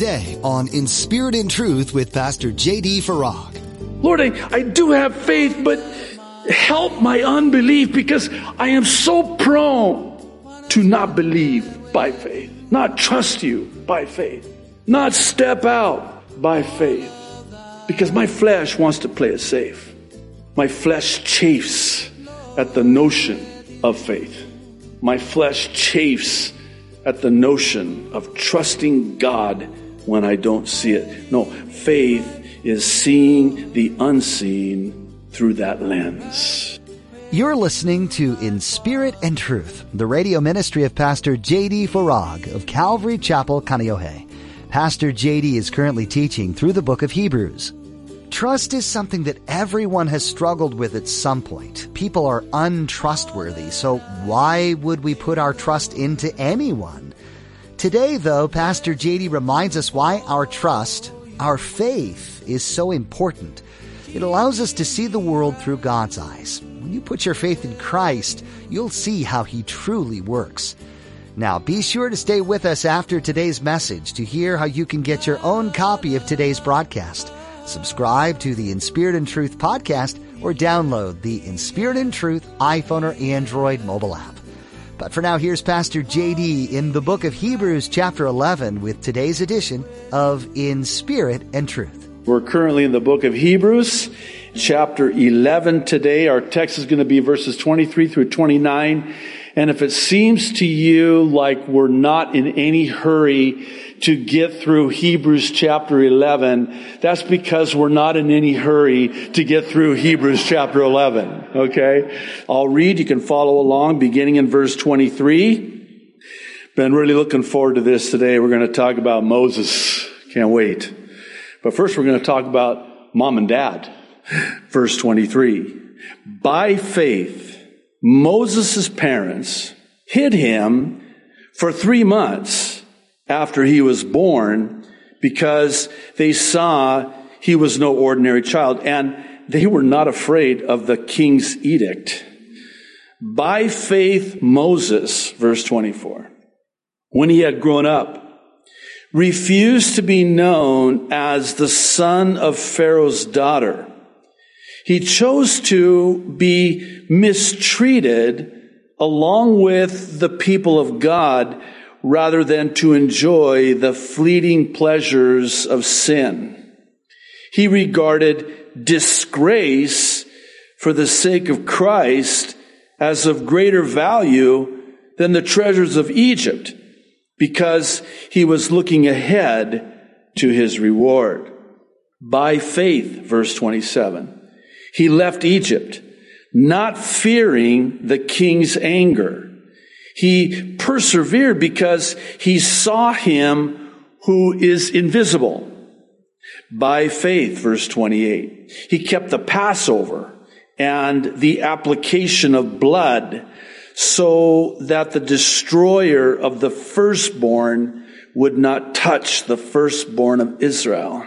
today on In Spirit and Truth with Pastor J.D. Farag. Lord, I, I do have faith, but help my unbelief because I am so prone to not believe by faith, not trust you by faith, not step out by faith because my flesh wants to play it safe. My flesh chafes at the notion of faith. My flesh chafes at the notion of trusting God when I don't see it. No, faith is seeing the unseen through that lens. You're listening to In Spirit and Truth, the radio ministry of Pastor J.D. Farag of Calvary Chapel, Kaneohe. Pastor J.D. is currently teaching through the book of Hebrews. Trust is something that everyone has struggled with at some point. People are untrustworthy, so why would we put our trust into anyone? Today, though, Pastor JD reminds us why our trust, our faith, is so important. It allows us to see the world through God's eyes. When you put your faith in Christ, you'll see how He truly works. Now, be sure to stay with us after today's message to hear how you can get your own copy of today's broadcast. Subscribe to the Inspired In Spirit and Truth podcast or download the In Spirit and Truth iPhone or Android mobile app. But for now, here's Pastor JD in the book of Hebrews, chapter 11, with today's edition of In Spirit and Truth. We're currently in the book of Hebrews, chapter 11 today. Our text is going to be verses 23 through 29. And if it seems to you like we're not in any hurry to get through Hebrews chapter 11, that's because we're not in any hurry to get through Hebrews chapter 11. Okay? I'll read. You can follow along beginning in verse 23. Been really looking forward to this today. We're going to talk about Moses. Can't wait. But first we're going to talk about mom and dad. Verse 23. By faith, Moses' parents hid him for three months after he was born because they saw he was no ordinary child and they were not afraid of the king's edict. By faith, Moses, verse 24, when he had grown up, refused to be known as the son of Pharaoh's daughter. He chose to be mistreated along with the people of God rather than to enjoy the fleeting pleasures of sin. He regarded disgrace for the sake of Christ as of greater value than the treasures of Egypt because he was looking ahead to his reward. By faith, verse 27, he left Egypt, not fearing the king's anger he persevered because he saw him who is invisible. By faith, verse 28. He kept the Passover and the application of blood so that the destroyer of the firstborn would not touch the firstborn of Israel.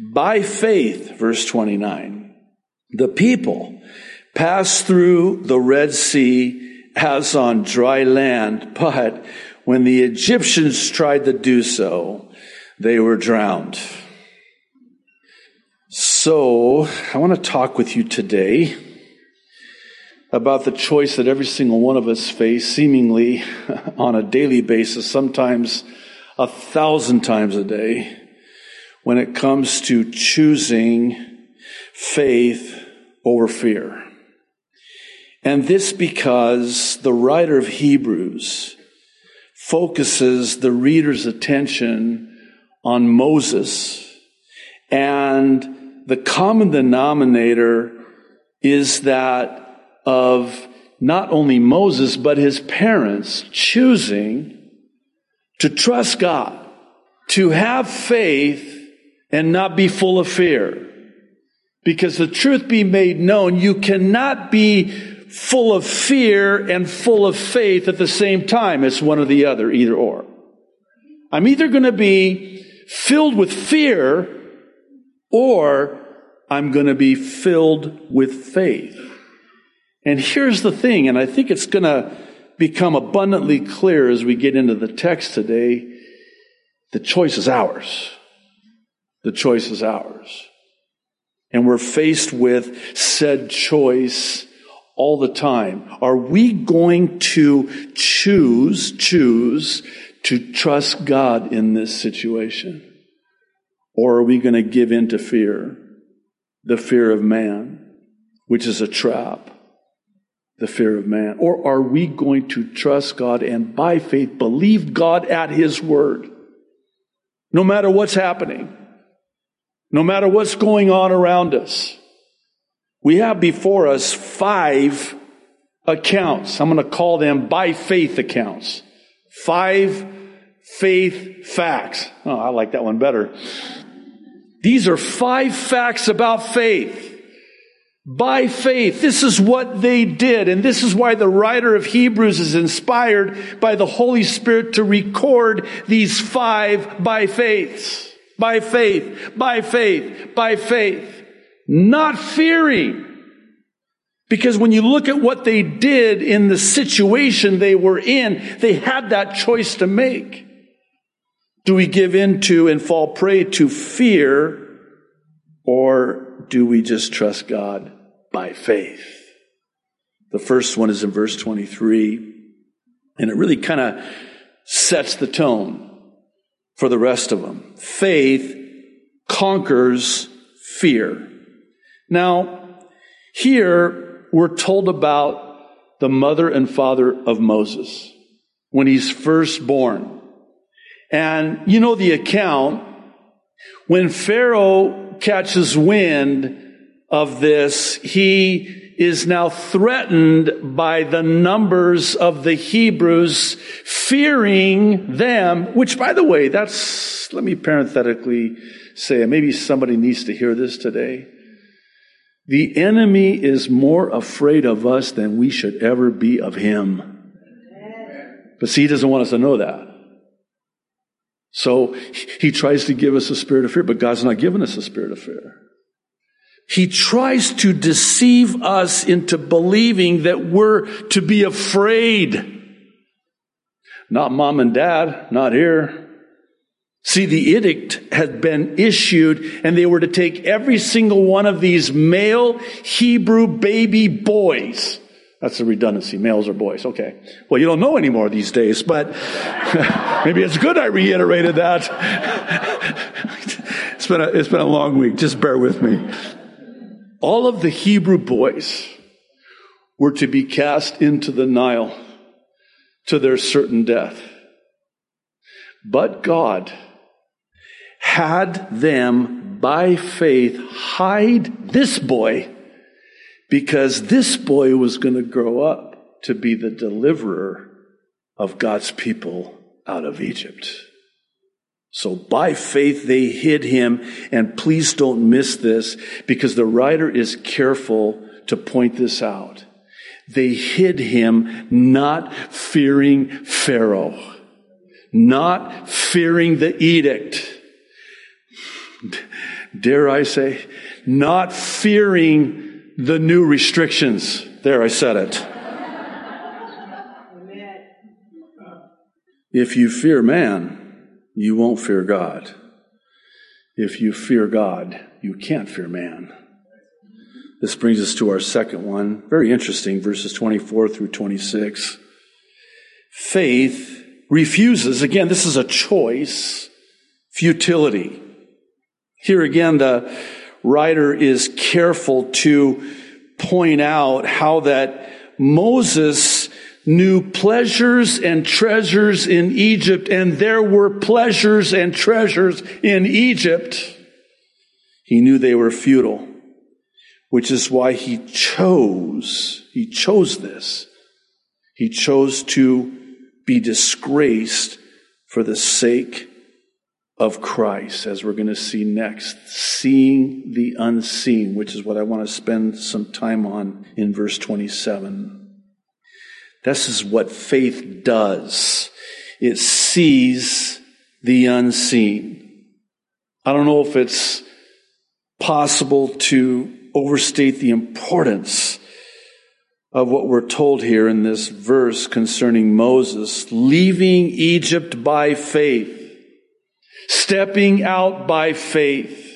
By faith, verse 29, the people passed through the Red Sea as on dry land, but when the Egyptians tried to do so, they were drowned. So, I want to talk with you today about the choice that every single one of us face seemingly on a daily basis, sometimes a thousand times a day, when it comes to choosing faith over fear. And this because the writer of Hebrews focuses the reader's attention on Moses. And the common denominator is that of not only Moses, but his parents choosing to trust God, to have faith and not be full of fear. Because the truth be made known, you cannot be full of fear and full of faith at the same time. It's one or the other, either or. I'm either going to be filled with fear or I'm going to be filled with faith. And here's the thing, and I think it's going to become abundantly clear as we get into the text today. The choice is ours. The choice is ours. And we're faced with said choice all the time. Are we going to choose, choose to trust God in this situation? Or are we going to give in to fear? The fear of man, which is a trap. The fear of man. Or are we going to trust God and by faith believe God at His word? No matter what's happening. No matter what's going on around us. We have before us five accounts. I'm going to call them by faith accounts. Five faith facts. Oh, I like that one better. These are five facts about faith. By faith. This is what they did. And this is why the writer of Hebrews is inspired by the Holy Spirit to record these five by faiths. By faith, by faith, by faith. Not fearing. Because when you look at what they did in the situation they were in, they had that choice to make. Do we give in to and fall prey to fear, or do we just trust God by faith? The first one is in verse 23, and it really kind of sets the tone for the rest of them. Faith conquers fear. Now, here we're told about the mother and father of Moses when he's first born. And you know the account when Pharaoh catches wind of this, he is now threatened by the numbers of the Hebrews, fearing them, which by the way, that's, let me parenthetically say, maybe somebody needs to hear this today. The enemy is more afraid of us than we should ever be of him. But see, he doesn't want us to know that. So he tries to give us a spirit of fear, but God's not given us a spirit of fear. He tries to deceive us into believing that we're to be afraid. Not mom and dad, not here. See, the edict had been issued and they were to take every single one of these male Hebrew baby boys that's a redundancy. Males or boys. Okay. Well, you don't know anymore these days, but maybe it's good I reiterated that. it's been a, it's been a long week. Just bear with me. All of the Hebrew boys were to be cast into the Nile to their certain death. But God had them by faith hide this boy because this boy was going to grow up to be the deliverer of God's people out of Egypt. So by faith they hid him, and please don't miss this because the writer is careful to point this out. They hid him not fearing Pharaoh, not fearing the edict. Dare I say, not fearing the new restrictions. There, I said it. If you fear man, you won't fear God. If you fear God, you can't fear man. This brings us to our second one. Very interesting, verses 24 through 26. Faith refuses, again, this is a choice, futility. Here again, the writer is careful to point out how that Moses knew pleasures and treasures in Egypt, and there were pleasures and treasures in Egypt. He knew they were futile, which is why he chose, he chose this. He chose to be disgraced for the sake of Christ, as we're going to see next. Seeing the unseen, which is what I want to spend some time on in verse 27. This is what faith does. It sees the unseen. I don't know if it's possible to overstate the importance of what we're told here in this verse concerning Moses leaving Egypt by faith stepping out by faith.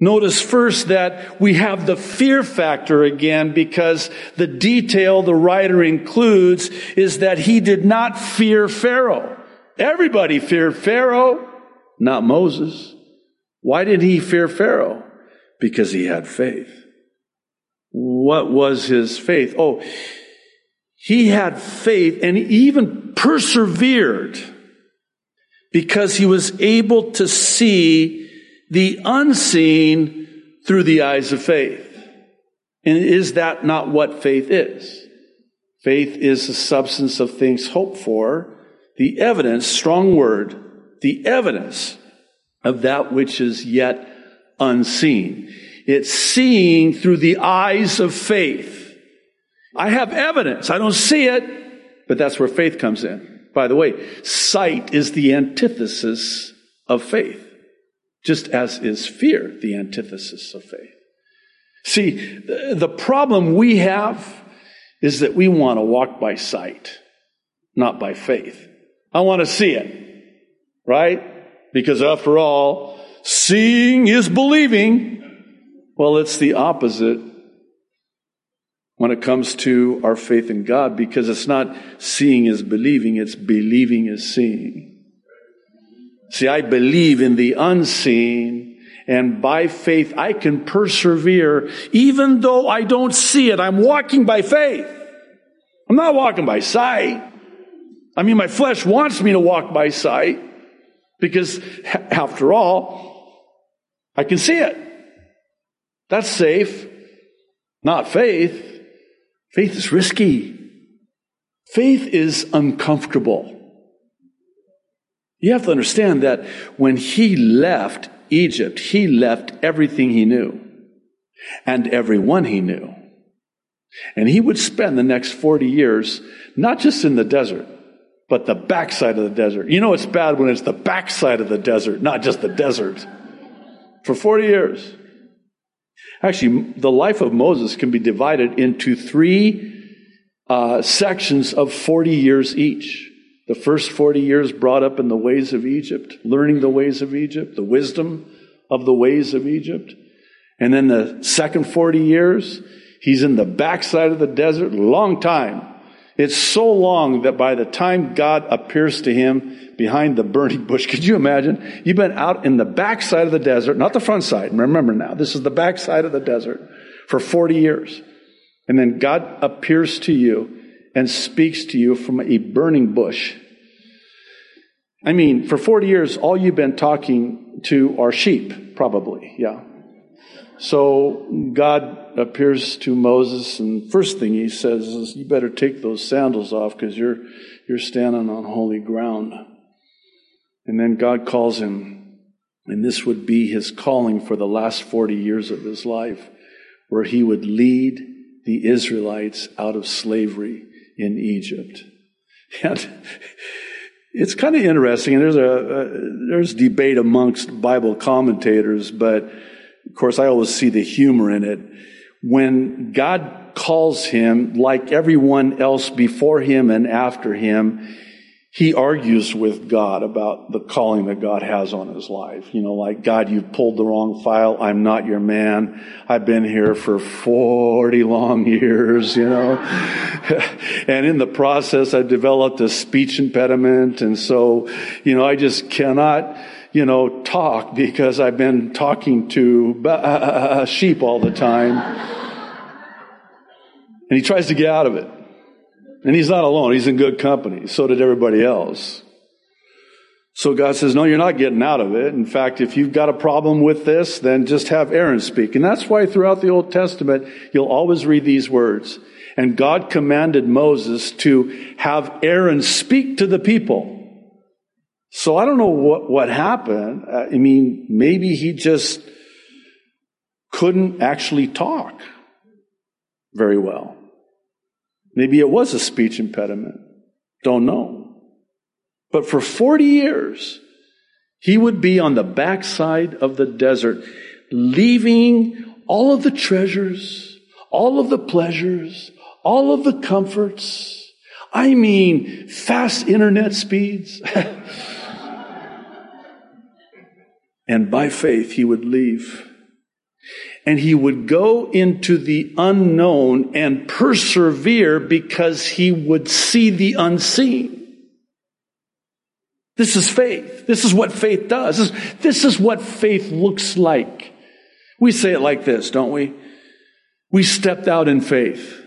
Notice first that we have the fear factor again because the detail the writer includes is that he did not fear Pharaoh. Everybody feared Pharaoh, not Moses. Why did he fear Pharaoh? Because he had faith. What was his faith? Oh, he had faith and even persevered because he was able to see the unseen through the eyes of faith. And is that not what faith is? Faith is the substance of things hoped for, the evidence, strong word, the evidence of that which is yet unseen. It's seeing through the eyes of faith. I have evidence. I don't see it, but that's where faith comes in. By the way, sight is the antithesis of faith just as is fear the antithesis of faith. See, the problem we have is that we want to walk by sight, not by faith. I want to see it, right? Because after all, seeing is believing. Well, it's the opposite when it comes to our faith in God because it's not seeing is believing, it's believing is seeing. See, I believe in the unseen and by faith I can persevere even though I don't see it. I'm walking by faith. I'm not walking by sight. I mean, my flesh wants me to walk by sight because after all, I can see it. That's safe. Not faith. Faith is risky. Faith is uncomfortable. You have to understand that when he left Egypt, he left everything he knew and everyone he knew. And he would spend the next 40 years not just in the desert, but the backside of the desert. You know it's bad when it's the backside of the desert, not just the desert. For 40 years. Actually, the life of Moses can be divided into three uh, sections of 40 years each. The first 40 years brought up in the ways of Egypt, learning the ways of Egypt, the wisdom of the ways of Egypt. And then the second 40 years, he's in the backside of the desert, long time. It's so long that by the time God appears to him behind the burning bush, could you imagine? You've been out in the backside of the desert, not the front side. Remember now, this is the backside of the desert for 40 years. And then God appears to you and speaks to you from a burning bush. I mean, for 40 years, all you've been talking to are sheep, probably, yeah. So God appears to Moses, and first thing he says is, You better take those sandals off because you're, you're standing on holy ground. And then God calls him, and this would be his calling for the last 40 years of his life, where he would lead the Israelites out of slavery in Egypt. And it's kind of interesting, and there's a, a, there's debate amongst Bible commentators, but of course I always see the humor in it. When God calls him, like everyone else before him and after him, he argues with God about the calling that God has on his life. You know, like, God, you've pulled the wrong file. I'm not your man. I've been here for 40 long years, you know. and in the process, I've developed a speech impediment. And so, you know, I just cannot, you know, talk because I've been talking to sheep all the time. And he tries to get out of it. And he's not alone. He's in good company. So did everybody else. So God says, no, you're not getting out of it. In fact, if you've got a problem with this, then just have Aaron speak. And that's why throughout the Old Testament, you'll always read these words. And God commanded Moses to have Aaron speak to the people. So I don't know what, what happened. I mean, maybe he just couldn't actually talk very well. Maybe it was a speech impediment. Don't know. But for 40 years, he would be on the backside of the desert, leaving all of the treasures, all of the pleasures, all of the comforts. I mean, fast internet speeds. And by faith, he would leave. And he would go into the unknown and persevere because he would see the unseen. This is faith. This is what faith does. This is, this is what faith looks like. We say it like this, don't we? We stepped out in faith.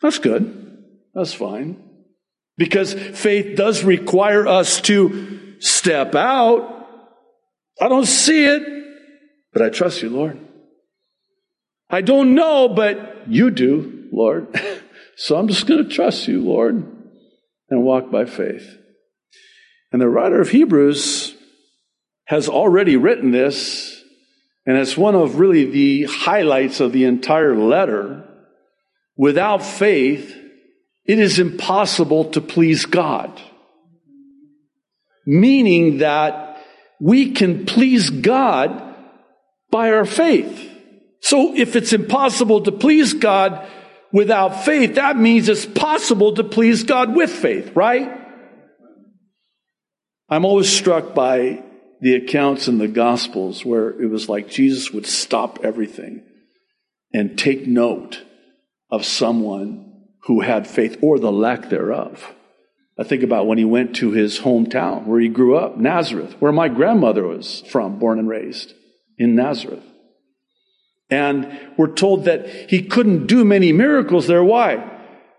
That's good. That's fine. Because faith does require us to step out. I don't see it, but I trust you, Lord. I don't know, but you do, Lord. so I'm just going to trust you, Lord, and walk by faith. And the writer of Hebrews has already written this, and it's one of really the highlights of the entire letter. Without faith, it is impossible to please God. Meaning that we can please God by our faith. So if it's impossible to please God without faith, that means it's possible to please God with faith, right? I'm always struck by the accounts in the Gospels where it was like Jesus would stop everything and take note of someone who had faith or the lack thereof. I think about when he went to his hometown where he grew up, Nazareth, where my grandmother was from, born and raised in Nazareth. And we're told that he couldn't do many miracles there. Why?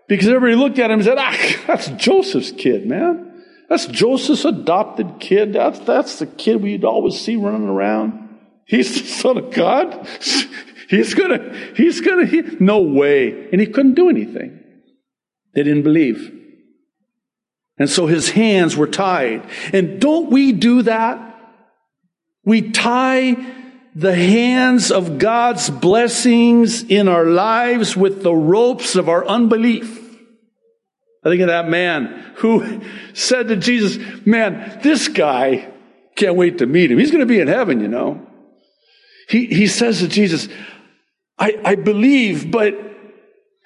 Because everybody looked at him and said, ah, that's Joseph's kid, man. That's Joseph's adopted kid. That's, that's the kid we'd always see running around. He's the son of God. He's gonna, he's gonna, he, no way. And he couldn't do anything. They didn't believe. And so his hands were tied. And don't we do that? We tie the hands of God's blessings in our lives with the ropes of our unbelief. I think of that man who said to Jesus, Man, this guy, can't wait to meet him. He's going to be in heaven, you know. He, he says to Jesus, I, I believe, but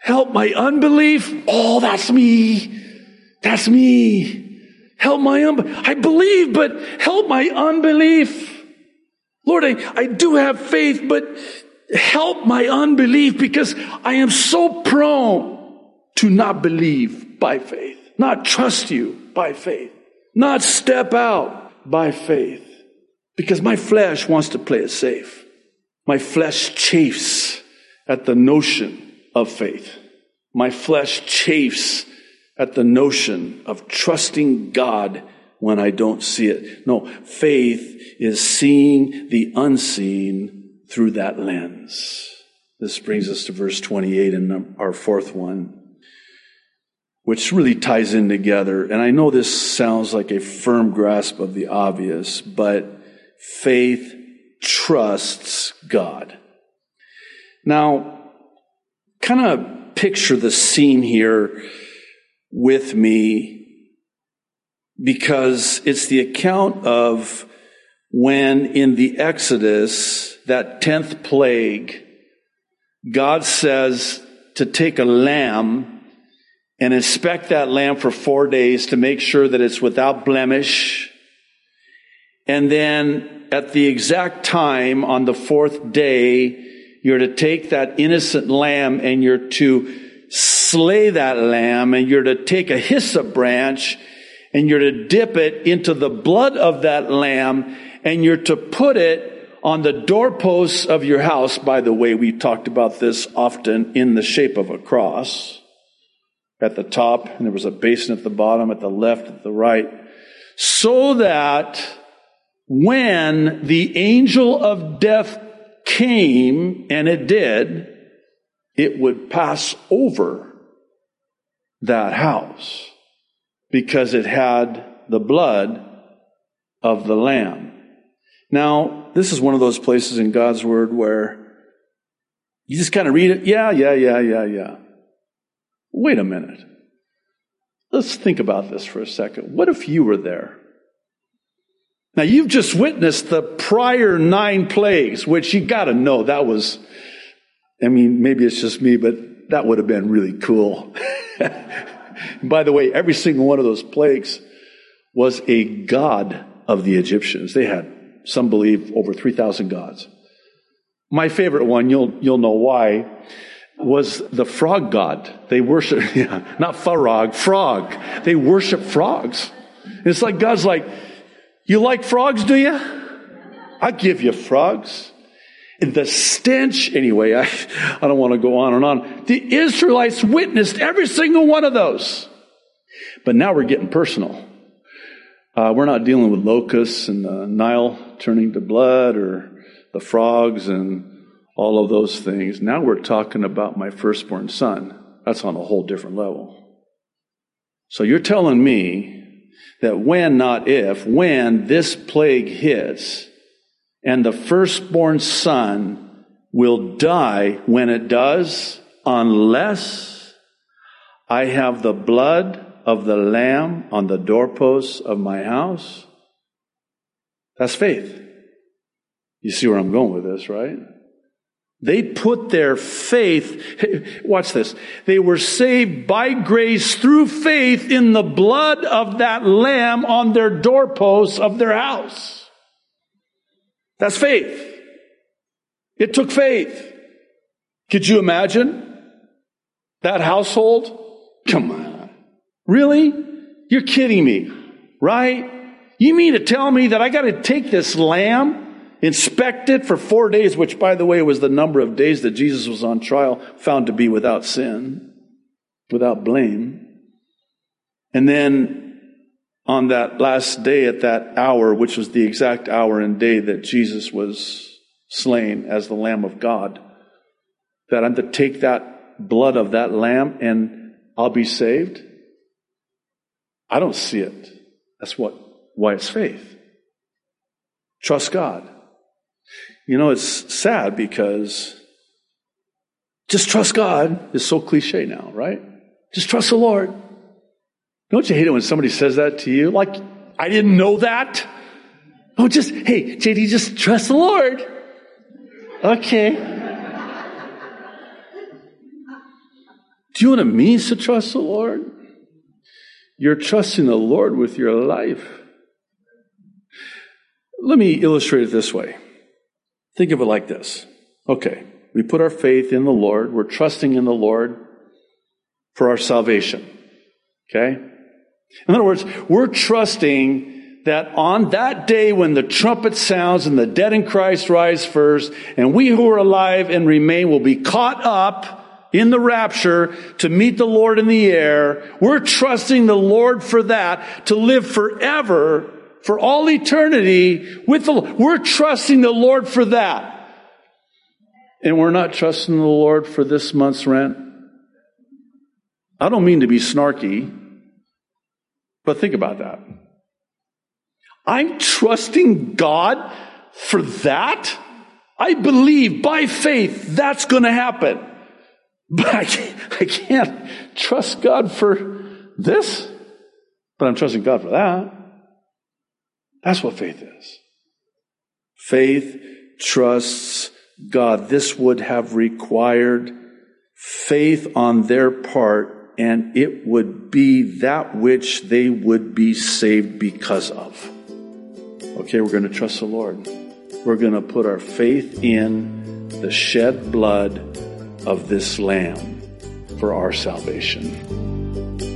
help my unbelief. Oh, that's me. That's me. Help my unbelief. I believe, but help my unbelief. Lord, I, I do have faith, but help my unbelief because I am so prone to not believe by faith, not trust you by faith, not step out by faith because my flesh wants to play it safe. My flesh chafes at the notion of faith. My flesh chafes at the notion of trusting God when I don't see it. No, faith is seeing the unseen through that lens. This brings us to verse 28 and our fourth one, which really ties in together. And I know this sounds like a firm grasp of the obvious, but faith trusts God. Now, kind of picture the scene here with me because it's the account of when in the Exodus, that 10th plague, God says to take a lamb and inspect that lamb for four days to make sure that it's without blemish. And then at the exact time on the fourth day, you're to take that innocent lamb and you're to slay that lamb and you're to take a hyssop branch and you're to dip it into the blood of that lamb and you're to put it on the doorposts of your house. By the way, we talked about this often in the shape of a cross. At the top, and there was a basin at the bottom, at the left, at the right, so that when the angel of death came, and it did, it would pass over that house because it had the blood of the Lamb. Now, this is one of those places in God's Word where you just kind of read it. Yeah, yeah, yeah, yeah, yeah. Wait a minute. Let's think about this for a second. What if you were there? Now, you've just witnessed the prior nine plagues, which you got to know that was, I mean, maybe it's just me, but that would have been really cool. By the way, every single one of those plagues was a god of the Egyptians. They had Some believe over 3,000 gods. My favorite one, you'll, you'll know why, was the frog god. They worship, yeah, not Farag, frog. They worship frogs. It's like God's like, you like frogs, do you? I give you frogs. And the stench, anyway, I, I don't want to go on and on. The Israelites witnessed every single one of those. But now we're getting personal. Uh, we're not dealing with locusts and the Nile turning to blood or the frogs and all of those things. Now we're talking about my firstborn son. That's on a whole different level. So you're telling me that when, not if, when this plague hits and the firstborn son will die when it does, unless I have the blood of the Lamb on the doorposts of my house? That's faith. You see where I'm going with this, right? They put their faith, watch this. They were saved by grace through faith in the blood of that lamb on their doorposts of their house. That's faith. It took faith. Could you imagine that household? Come on. Really? You're kidding me, right? You mean to tell me that I got to take this lamb, inspect it for four days, which, by the way, was the number of days that Jesus was on trial, found to be without sin, without blame. And then on that last day at that hour, which was the exact hour and day that Jesus was slain as the Lamb of God, that I'm to take that blood of that lamb and I'll be saved? I don't see it. That's what, why it's faith. Trust God. You know, it's sad because just trust God is so cliche now, right? Just trust the Lord. Don't you hate it when somebody says that to you? Like, I didn't know that. Oh, just, hey, JD, just trust the Lord. Okay. Do you know what it means to trust the Lord? You're trusting the Lord with your life. Let me illustrate it this way. Think of it like this. Okay, we put our faith in the Lord. We're trusting in the Lord for our salvation. Okay? In other words, we're trusting that on that day when the trumpet sounds and the dead in Christ rise first, and we who are alive and remain will be caught up in the rapture to meet the Lord in the air. We're trusting the Lord for that to live forever for all eternity with the Lord. We're trusting the Lord for that. And we're not trusting the Lord for this month's rent. I don't mean to be snarky, but think about that. I'm trusting God for that. I believe by faith that's going to happen. But I can't, I can't trust God for this, but I'm trusting God for that. That's what faith is. Faith trusts God. This would have required faith on their part, and it would be that which they would be saved because of. Okay, we're going to trust the Lord. We're going to put our faith in the shed blood of this Lamb for our salvation.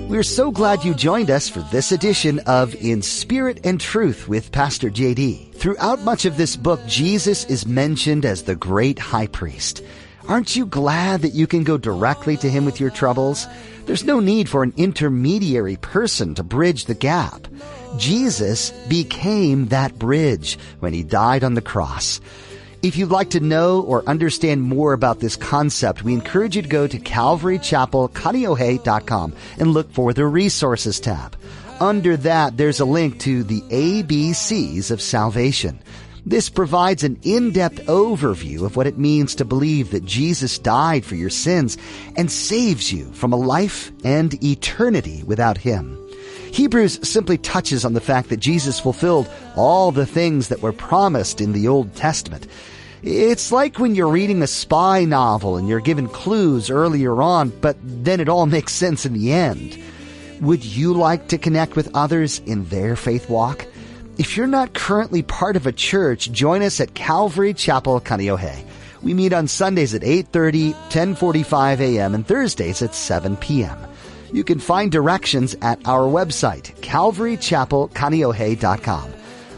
We're so glad you joined us for this edition of In Spirit and Truth with Pastor JD. Throughout much of this book, Jesus is mentioned as the great high priest. Aren't you glad that you can go directly to him with your troubles? There's no need for an intermediary person to bridge the gap. Jesus became that bridge when he died on the cross. If you'd like to know or understand more about this concept, we encourage you to go to calvarychapelkaneohe.com and look for the resources tab. Under that, there's a link to the ABCs of salvation. This provides an in-depth overview of what it means to believe that Jesus died for your sins and saves you from a life and eternity without Him. Hebrews simply touches on the fact that Jesus fulfilled all the things that were promised in the Old Testament. It's like when you're reading a spy novel and you're given clues earlier on, but then it all makes sense in the end. Would you like to connect with others in their faith walk? If you're not currently part of a church, join us at Calvary Chapel, Kaneohe. We meet on Sundays at 8.30, 10.45 a.m. and Thursdays at 7 p.m. You can find directions at our website, calvarychapelkaneohe.com.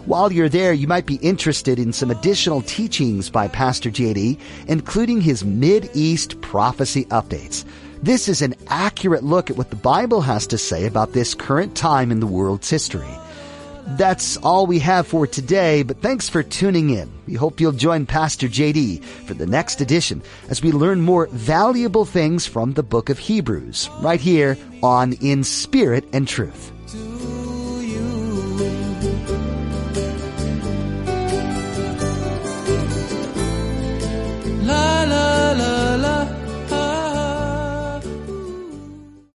While you're there, you might be interested in some additional teachings by Pastor JD, including his Mid-East prophecy updates. This is an accurate look at what the Bible has to say about this current time in the world's history. That's all we have for today, but thanks for tuning in. We hope you'll join Pastor JD for the next edition as we learn more valuable things from the book of Hebrews right here on In Spirit and Truth. la la la